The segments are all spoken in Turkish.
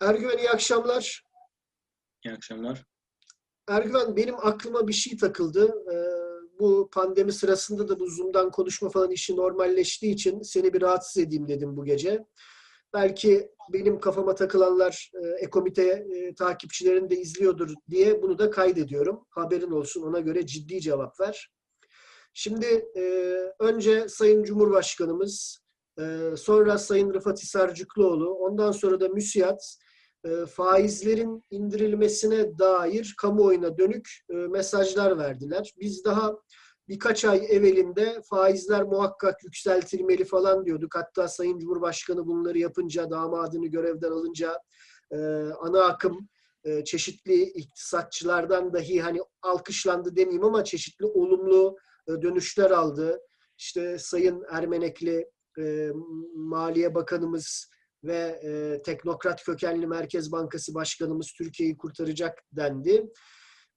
Ergüven iyi akşamlar. İyi akşamlar. Ergüven benim aklıma bir şey takıldı. Ee, bu pandemi sırasında da bu Zoom'dan konuşma falan işi normalleştiği için seni bir rahatsız edeyim dedim bu gece. Belki benim kafama takılanlar e, Ekomite e, takipçilerin de izliyordur diye bunu da kaydediyorum. Haberin olsun ona göre ciddi cevap ver. Şimdi e, önce Sayın Cumhurbaşkanımız, e, sonra Sayın Rıfat Hisarcıklıoğlu, ondan sonra da müsiyat e, faizlerin indirilmesine dair kamuoyuna dönük e, mesajlar verdiler. Biz daha birkaç ay evvelinde faizler muhakkak yükseltilmeli falan diyorduk. Hatta Sayın Cumhurbaşkanı bunları yapınca, damadını görevden alınca e, ana akım e, çeşitli iktisatçılardan dahi hani alkışlandı demeyeyim ama çeşitli olumlu dönüşler aldı. İşte Sayın Ermenekli Maliye Bakanımız ve e, teknokrat kökenli Merkez Bankası Başkanımız Türkiye'yi kurtaracak dendi.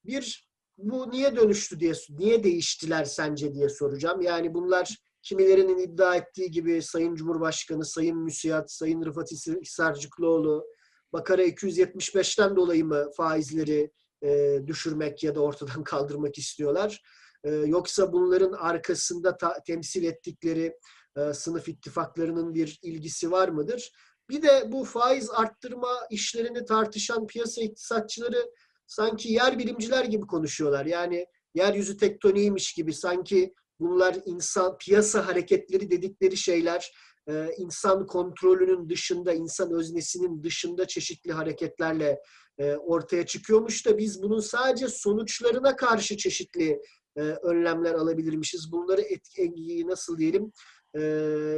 Bir, bu niye dönüştü diye, niye değiştiler sence diye soracağım. Yani bunlar kimilerinin iddia ettiği gibi Sayın Cumhurbaşkanı, Sayın Müsiyat, Sayın Rıfat Hisarcıklıoğlu, Bakara 275'ten dolayı mı faizleri e, düşürmek ya da ortadan kaldırmak istiyorlar? E, yoksa bunların arkasında ta, temsil ettikleri e, sınıf ittifaklarının bir ilgisi var mıdır? Bir de bu faiz arttırma işlerini tartışan piyasa iktisatçıları sanki yer bilimciler gibi konuşuyorlar. Yani yeryüzü tektoniğiymiş gibi sanki bunlar insan piyasa hareketleri dedikleri şeyler e, insan kontrolünün dışında, insan öznesinin dışında çeşitli hareketlerle e, ortaya çıkıyormuş da biz bunun sadece sonuçlarına karşı çeşitli e, önlemler alabilirmişiz. Bunları etki, nasıl diyelim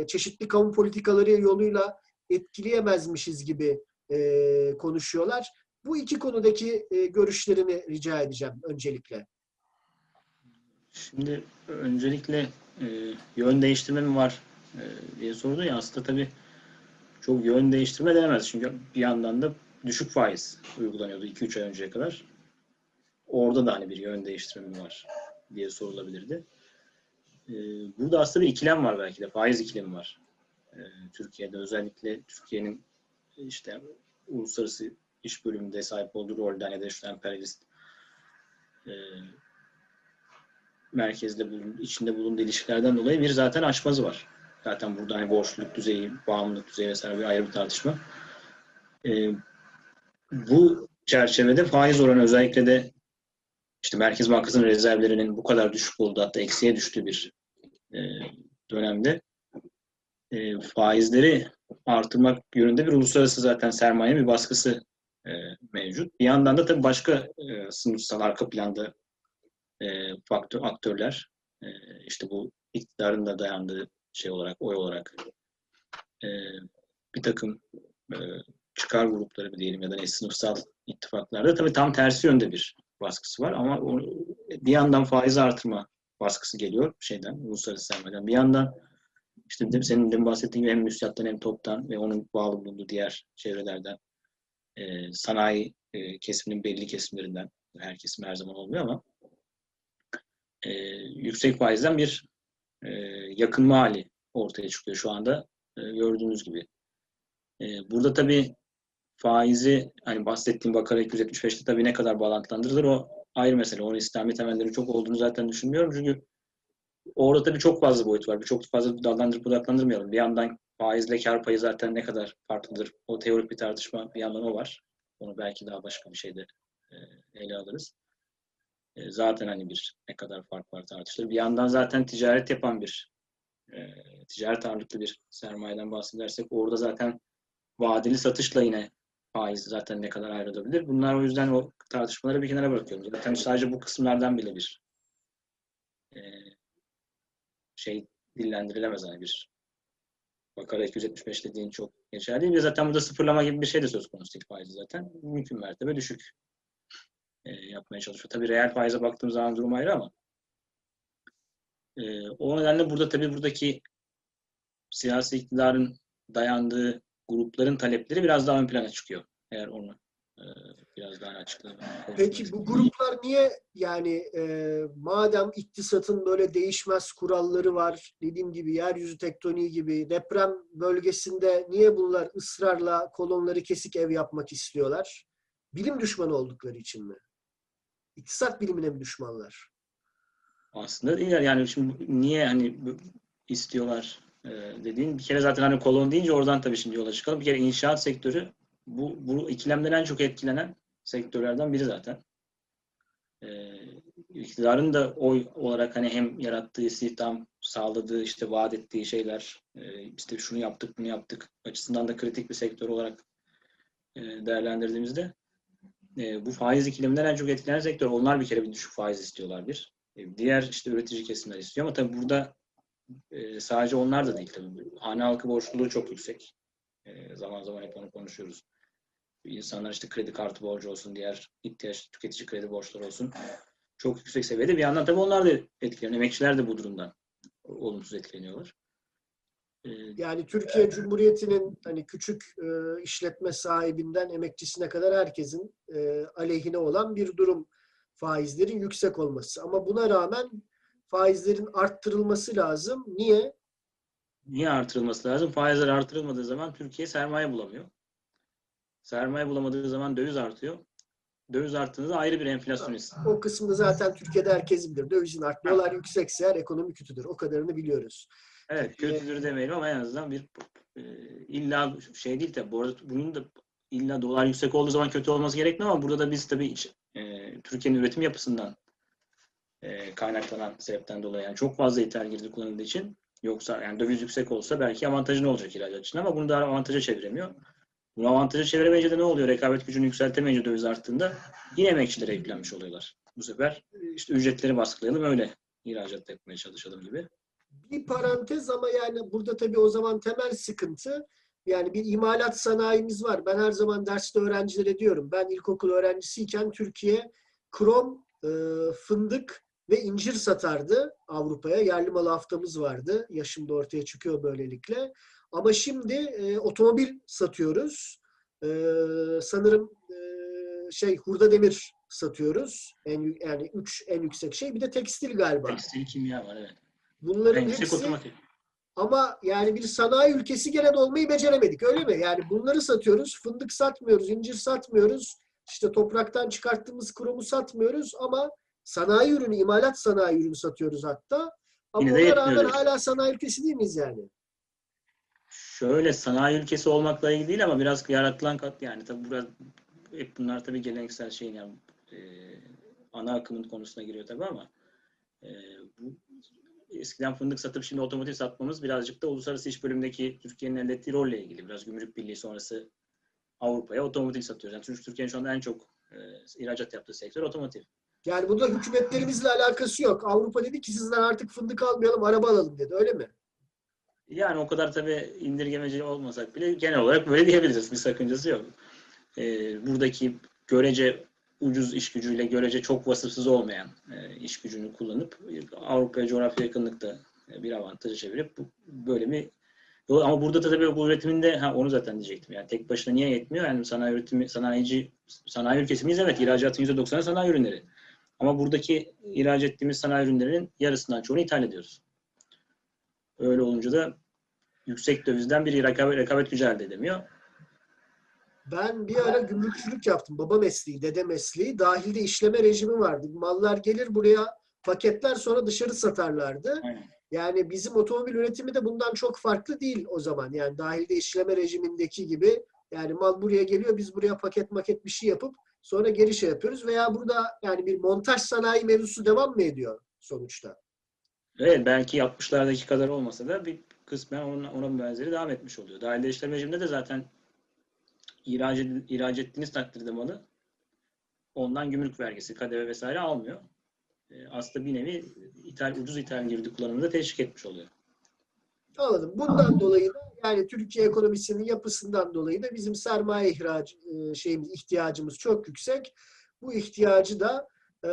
çeşitli kamu politikaları yoluyla etkileyemezmişiz gibi konuşuyorlar. Bu iki konudaki görüşlerini rica edeceğim öncelikle. Şimdi öncelikle e, yön değiştirme mi var e, diye sordu ya aslında tabii çok yön değiştirme denemez. Çünkü bir yandan da düşük faiz uygulanıyordu 2-3 ay önceye kadar. Orada da hani bir yön değiştirme mi var diye sorulabilirdi. E, burada aslında bir ikilem var belki de. Faiz ikilemi var. E, Türkiye'de özellikle Türkiye'nin işte uluslararası iş bölümünde sahip olduğu rolden ya da işte emperyalist e, merkezde bulun, içinde bulunduğu ilişkilerden dolayı bir zaten açmazı var. Zaten burada hani borçluluk düzeyi, bağımlılık düzeyi vesaire bir ayrı bir tartışma. E, bu çerçevede faiz oranı özellikle de işte Merkez Bankası'nın rezervlerinin bu kadar düşük olduğu hatta eksiye düştüğü bir e, dönemde e, faizleri artırmak yönünde bir uluslararası zaten sermaye bir baskısı e, mevcut. Bir yandan da tabii başka e, sınıfsal arka planda e, faktör, aktörler e, işte bu iktidarın da dayandığı şey olarak, oy olarak e, bir takım e, çıkar grupları mı diyelim ya da ne sınıfsal ittifaklarda tabii tam tersi yönde bir baskısı var ama o, bir yandan faiz artırma baskısı geliyor şeyden, uluslararası sermayeden. Bir yandan işte de, senin de bahsettiğin gibi hem müsiyattan hem toptan ve onun bağlı bulunduğu diğer çevrelerden e, sanayi e, kesiminin belli kesimlerinden her kesim her zaman olmuyor ama e, yüksek faizden bir e, yakınma hali ortaya çıkıyor şu anda e, gördüğünüz gibi. E, burada tabii faizi hani bahsettiğim Bakara 275'te tabii ne kadar bağlantılandırılır o ayrı mesele. Onun İslami temelleri çok olduğunu zaten düşünmüyorum. Çünkü orada tabii çok fazla boyut var. Çok fazla dallandırıp budaklandırmayalım. Bir yandan faizle kar payı zaten ne kadar farklıdır. O teorik bir tartışma bir yandan o var. Onu belki daha başka bir şeyde e, ele alırız. E, zaten hani bir ne kadar fark var tartışılır. Bir yandan zaten ticaret yapan bir e, ticaret ağırlıklı bir sermayeden bahsedersek orada zaten vadeli satışla yine faiz zaten ne kadar ayrılabilir. Bunlar o yüzden o tartışmaları bir kenara bırakıyorum. Zaten sadece bu kısımlardan bile bir e, şey dillendirilemez hani bir Bakara 275 dediğin çok geçerli değil. Ve zaten burada sıfırlama gibi bir şey de söz konusu değil faizi zaten. Mümkün mertebe düşük e, yapmaya çalışıyor. Tabii reel faize baktığımız zaman durum ayrı ama e, o nedenle burada tabii buradaki siyasi iktidarın dayandığı grupların talepleri biraz daha ön plana çıkıyor. Eğer onu biraz daha açıklayayım. Peki bu gruplar niye yani e, madem iktisatın böyle değişmez kuralları var dediğim gibi yeryüzü tektoniği gibi deprem bölgesinde niye bunlar ısrarla kolonları kesik ev yapmak istiyorlar? Bilim düşmanı oldukları için mi? İktisat bilimine mi düşmanlar? Aslında değiller yani şimdi niye hani istiyorlar e, dediğin bir kere zaten hani kolon deyince oradan tabii şimdi yola çıkalım. Bir kere inşaat sektörü bu, bu ikilemden en çok etkilenen sektörlerden biri zaten. E, iktidarın da oy olarak hani hem yarattığı istihdam sağladığı işte vaat ettiği şeyler e, işte şunu yaptık bunu yaptık açısından da kritik bir sektör olarak e, değerlendirdiğimizde e, bu faiz ikileminden en çok etkilenen sektör. Onlar bir kere bir düşük faiz istiyorlar bir. E, Diğer işte üretici kesimler istiyor ama tabii burada e, sadece onlar da değil tabii. Hane halkı borçluluğu çok yüksek. E, zaman zaman hep onu konuşuyoruz. İnsanlar işte kredi kartı borcu olsun, diğer ihtiyaç tüketici kredi borçları olsun. Çok yüksek seviyede. Bir yandan tabii onlar da etkileniyor. Emekçiler de bu durumdan olumsuz etkileniyorlar. E, Yani Türkiye Cumhuriyeti'nin hani küçük e, işletme sahibinden emekçisine kadar herkesin e, aleyhine olan bir durum faizlerin yüksek olması. Ama buna rağmen faizlerin arttırılması lazım. Niye? Niye artırılması lazım? Faizler artırılmadığı zaman Türkiye sermaye bulamıyor. Sermaye bulamadığı zaman döviz artıyor. Döviz arttığında ayrı bir enflasyonist. O kısmını zaten Türkiye'de herkes bilir. Dövizin art, dolar yüksekse eğer ekonomi kötüdür. O kadarını biliyoruz. Evet kötüdür demeyelim ama en azından bir e, illa şey değil tabii. Bu arada bunun da illa dolar yüksek olduğu zaman kötü olması gerekmiyor ama burada da biz tabii iç- e, Türkiye'nin üretim yapısından e, kaynaklanan sebepten dolayı yani çok fazla ithal girdi kullanıldığı için yoksa yani döviz yüksek olsa belki avantajı ne olacak ihracat için ama bunu da avantaja çeviremiyor. Bunu avantaja çeviremeyince de ne oluyor? Rekabet gücünü yükseltemeyince döviz arttığında yine emekçilere yüklenmiş oluyorlar. Bu sefer işte ücretleri baskılayalım öyle ihracat yapmaya çalışalım gibi. Bir parantez ama yani burada tabii o zaman temel sıkıntı yani bir imalat sanayimiz var. Ben her zaman derste öğrencilere diyorum. Ben ilkokul öğrencisiyken Türkiye krom, e, fındık ve incir satardı Avrupa'ya. Yerli malı haftamız vardı. Yaşım da ortaya çıkıyor böylelikle. Ama şimdi e, otomobil satıyoruz. E, sanırım e, şey hurda demir satıyoruz. En, yani üç en yüksek şey. Bir de tekstil galiba. Tekstil kimya var evet. Bunların En hepsi otomatik. ama yani bir sanayi ülkesi gene de olmayı beceremedik öyle mi? Yani bunları satıyoruz. Fındık satmıyoruz, incir satmıyoruz. İşte topraktan çıkarttığımız kromu satmıyoruz ama sanayi ürünü, imalat sanayi ürünü satıyoruz hatta. Ama Yine ona rağmen hala sanayi ülkesi değil miyiz yani? Şöyle sanayi ülkesi olmakla ilgili değil ama biraz yaratılan kat yani tabii biraz hep bunlar tabii geleneksel şeyin yani e, ana akımın konusuna giriyor tabii ama e, bu eskiden fındık satıp şimdi otomotiv satmamız birazcık da uluslararası iş bölümündeki Türkiye'nin elde ettiği rolle ilgili. Biraz gümrük birliği sonrası Avrupa'ya otomotiv satıyoruz. Yani Türk- Türkiye'nin şu anda en çok e, ihracat yaptığı sektör otomotiv. Yani bunda hükümetlerimizle alakası yok. Avrupa dedi ki sizden artık fındık almayalım, araba alalım dedi. Öyle mi? Yani o kadar tabii indirgemeci olmasak bile genel olarak böyle diyebiliriz. Bir sakıncası yok. Ee, buradaki görece ucuz iş gücüyle görece çok vasıfsız olmayan e, iş gücünü kullanıp e, Avrupa'ya coğrafya yakınlıkta e, bir avantajı çevirip bu, böyle bir ama burada da tabii bu üretiminde ha onu zaten diyecektim. Yani tek başına niye yetmiyor? Yani sanayi üretimi sanayici sanayi ülkesi miyiz? Evet. ihracatın %90'ı sanayi ürünleri. Ama buradaki ihraç ettiğimiz sanayi ürünlerinin yarısından çoğunu ithal ediyoruz. Öyle olunca da yüksek dövizden bir rekabet, rekabet gücü elde edemiyor. Ben bir ara gümrükçülük yaptım. Baba mesleği, dede mesleği. Dahilde işleme rejimi vardı. Mallar gelir buraya paketler sonra dışarı satarlardı. Aynen. Yani bizim otomobil üretimi de bundan çok farklı değil o zaman. Yani dahilde işleme rejimindeki gibi yani mal buraya geliyor biz buraya paket maket bir şey yapıp sonra geri şey yapıyoruz veya burada yani bir montaj sanayi mevzusu devam mı ediyor sonuçta? Evet belki 60'lardaki kadar olmasa da bir kısmen ona, ona benzeri devam etmiş oluyor. Dahilde işlem rejiminde de zaten ihraç, edil- ihraç ettiğiniz takdirde malı ondan gümrük vergisi, KDV vesaire almıyor. E, aslında bir nevi ithal, ucuz ithal girdi kullanımını da teşvik etmiş oluyor. Anladım. Bundan dolayı da yani Türkiye ekonomisinin yapısından dolayı da bizim sermaye ihraç e, şeyimiz ihtiyacımız çok yüksek. Bu ihtiyacı da e,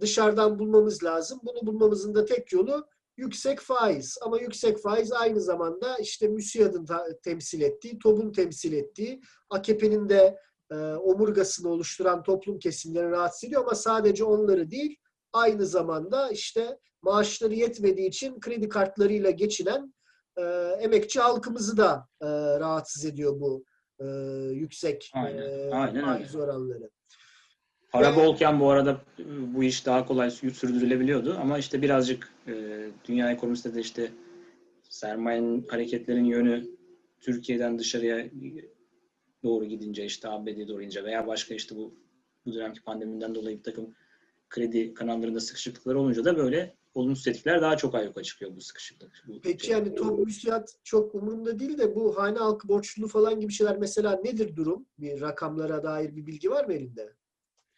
dışarıdan bulmamız lazım. Bunu bulmamızın da tek yolu yüksek faiz. Ama yüksek faiz aynı zamanda işte MÜSİAD'ın ta- temsil ettiği, TOB'un temsil ettiği, AKP'nin de e, omurgasını oluşturan toplum kesimlerini rahatsız ediyor ama sadece onları değil aynı zamanda işte maaşları yetmediği için kredi kartlarıyla geçinen e, emekçi halkımızı da e, rahatsız ediyor bu e, yüksek Aynen, e, aynen faiz öyle. oranları. Para Ve- bolken bu arada bu iş daha kolay sürdürülebiliyordu ama işte birazcık e, dünya ekonomisinde de işte sermayenin hareketlerin yönü Türkiye'den dışarıya doğru gidince işte ABD'ye doğru gidince veya başka işte bu bu dönemki pandemiden dolayı bir takım kredi kanallarında sıkışıklıklar olunca da böyle olumsuz tetikler daha çok ayyuka çıkıyor bu sıkışıklık. Bu Peki şey. yani top müsiyat çok umurumda değil de bu hane halkı borçluluğu falan gibi şeyler mesela nedir durum? Bir rakamlara dair bir bilgi var mı elinde?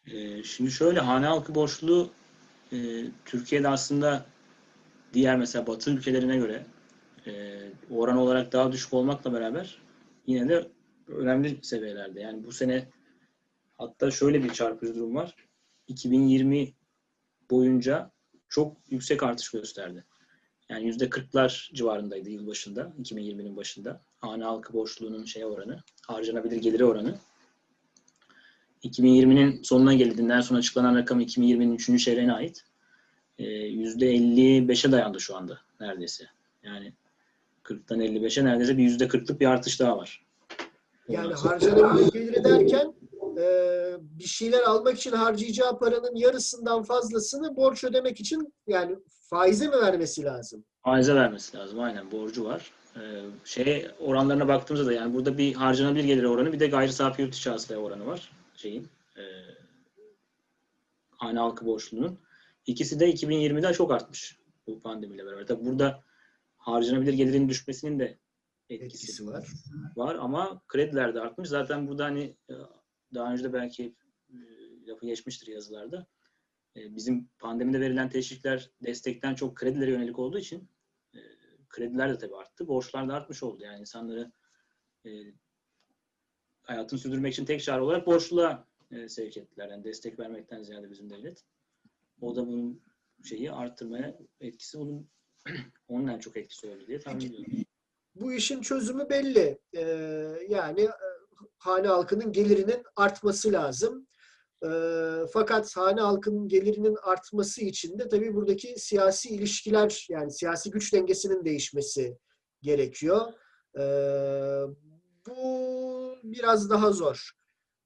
Ee, şimdi şöyle hane halkı borçluluğu e, Türkiye'de aslında diğer mesela Batı ülkelerine göre e, oran olarak daha düşük olmakla beraber yine de önemli seviyelerde. Yani bu sene hatta şöyle bir çarpıcı durum var. 2020 boyunca çok yüksek artış gösterdi. Yani yüzde 40'lar civarındaydı yıl başında, 2020'nin başında. Hane halkı borçluluğunun şey oranı, harcanabilir geliri oranı. 2020'nin sonuna gelindiğinden sonra açıklanan rakam 2020'nin 3. çeyreğine ait. Ee, %55'e dayandı şu anda neredeyse. Yani 40'tan 55'e neredeyse bir %40'lık bir artış daha var. Yani harcanabilir geliri derken e, bir şeyler almak için harcayacağı paranın yarısından fazlasını borç ödemek için yani faize mi vermesi lazım? faize vermesi lazım. Aynen borcu var. Ee, şey oranlarına baktığımızda da yani burada bir harcanabilir gelir oranı bir de gayri safi yurt içi oranı var şeyin. E, hane halkı borçluluğunun. İkisi de 2020'de çok artmış bu pandemiyle beraber. Tabii burada harcanabilir gelirin düşmesinin de etkisi, Etkisi var. var ama krediler de artmış. Zaten burada hani e, daha önce de belki e, lafı geçmiştir yazılarda. E, Bizim pandemide verilen teşvikler destekten çok kredilere yönelik olduğu için krediler de tabii arttı. Borçlar da artmış oldu. Yani insanları hayatını sürdürmek için tek çare olarak borçluluğa e, sevk ettiler. Yani destek vermekten ziyade bizim devlet. O da bunun şeyi arttırmaya etkisi onun onun en çok etkisi oldu diye tahmin ediyorum. Bu işin çözümü belli. E, yani e, hane halkının gelirinin artması lazım. E, fakat hane halkının gelirinin artması için de tabii buradaki siyasi ilişkiler yani siyasi güç dengesinin değişmesi gerekiyor. E, bu biraz daha zor.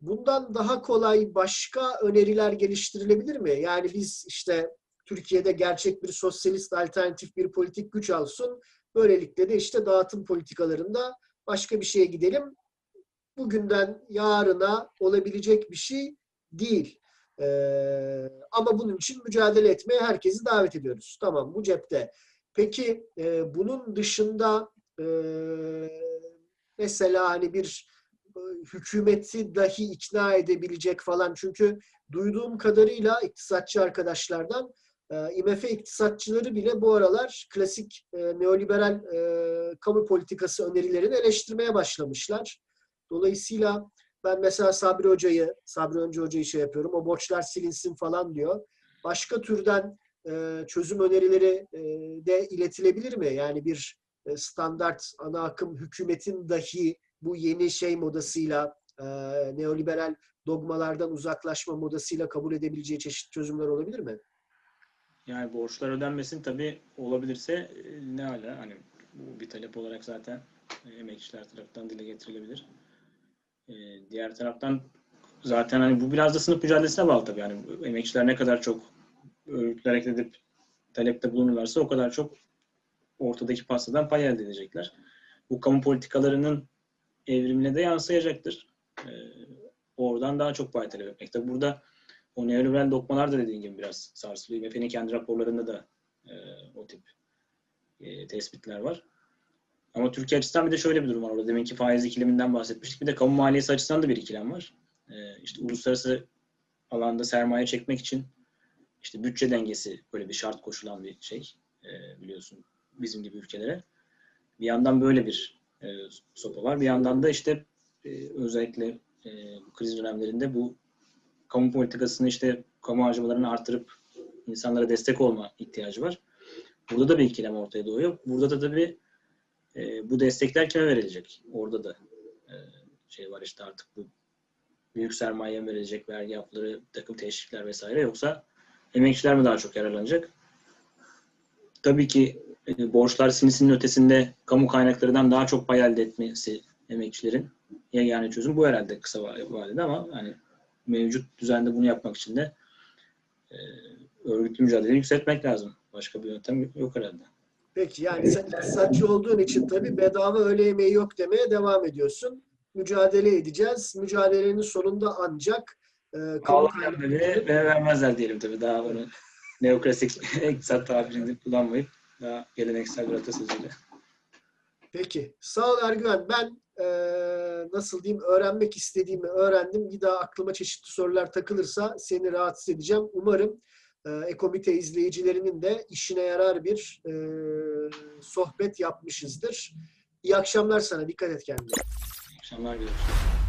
Bundan daha kolay başka öneriler geliştirilebilir mi? Yani biz işte Türkiye'de gerçek bir sosyalist alternatif bir politik güç alsın. Böylelikle de işte dağıtım politikalarında başka bir şeye gidelim. Bugünden yarına olabilecek bir şey değil. Ee, ama bunun için mücadele etmeye herkesi davet ediyoruz. Tamam bu cepte. Peki e, bunun dışında e, mesela hani bir e, hükümeti dahi ikna edebilecek falan çünkü duyduğum kadarıyla iktisatçı arkadaşlardan e, IMF iktisatçıları bile bu aralar klasik e, neoliberal kamu politikası önerilerini eleştirmeye başlamışlar. Dolayısıyla ben mesela Sabri Hoca'yı, Sabri Önce Hoca'yı şey yapıyorum. O borçlar silinsin falan diyor. Başka türden çözüm önerileri de iletilebilir mi? Yani bir standart ana akım hükümetin dahi bu yeni şey modasıyla e, neoliberal dogmalardan uzaklaşma modasıyla kabul edebileceği çeşitli çözümler olabilir mi? Yani borçlar ödenmesin tabii olabilirse e, ne hala hani bu bir talep olarak zaten e, emekçiler tarafından dile getirilebilir. E, diğer taraftan zaten hani bu biraz da sınıf mücadelesine bağlı tabii. Yani emekçiler ne kadar çok örgütler hareket edip talepte bulunurlarsa o kadar çok ortadaki pastadan pay elde edecekler. Bu kamu politikalarının evrimine de yansıyacaktır. E, oradan daha çok pay talep etmek. Tabii burada o neoliberal dokmalar da dediğin gibi biraz sarsılıyor. IMF'nin kendi raporlarında da e, o tip e, tespitler var. Ama Türkiye açısından bir de şöyle bir durum var orada. Deminki faiz ikiliminden bahsetmiştik. Bir de kamu maliyesi açısından da bir ikilem var. E, işte uluslararası alanda sermaye çekmek için işte bütçe dengesi böyle bir şart koşulan bir şey e, biliyorsun bizim gibi ülkelere. Bir yandan böyle bir e, sopa var. Bir yandan da işte e, özellikle e, kriz dönemlerinde bu kamu politikasını işte kamu harcamalarını artırıp insanlara destek olma ihtiyacı var. Burada da bir ikilem ortaya doğuyor. Burada da tabii e, bu destekler kime verilecek? Orada da e, şey var işte artık bu büyük sermaye verilecek vergi yapıları, takım teşvikler vesaire yoksa emekçiler mi daha çok yararlanacak? Tabii ki e, borçlar sinisinin ötesinde kamu kaynaklarından daha çok pay elde etmesi emekçilerin yegane çözüm bu herhalde kısa va- vadede ama hani mevcut düzende bunu yapmak için de e, örgütlü mücadeleyi yükseltmek lazım. Başka bir yöntem yok herhalde. Peki yani sen iktisatçı olduğun için tabii bedava öğle yemeği yok demeye devam ediyorsun. Mücadele edeceğiz. Mücadelenin sonunda ancak e, kamu ve vermezler diyelim tabii. Daha bunu neoklasik iktisat tabirini kullanmayıp daha geleneksel bir atasözüyle. Peki. Sağ ol Ergüven. Ben e, nasıl diyeyim öğrenmek istediğimi öğrendim. Bir daha aklıma çeşitli sorular takılırsa seni rahatsız edeceğim. Umarım e, Ekomite izleyicilerinin de işine yarar bir e, sohbet yapmışızdır. İyi akşamlar sana. Dikkat et kendine. İyi akşamlar görüşürüz.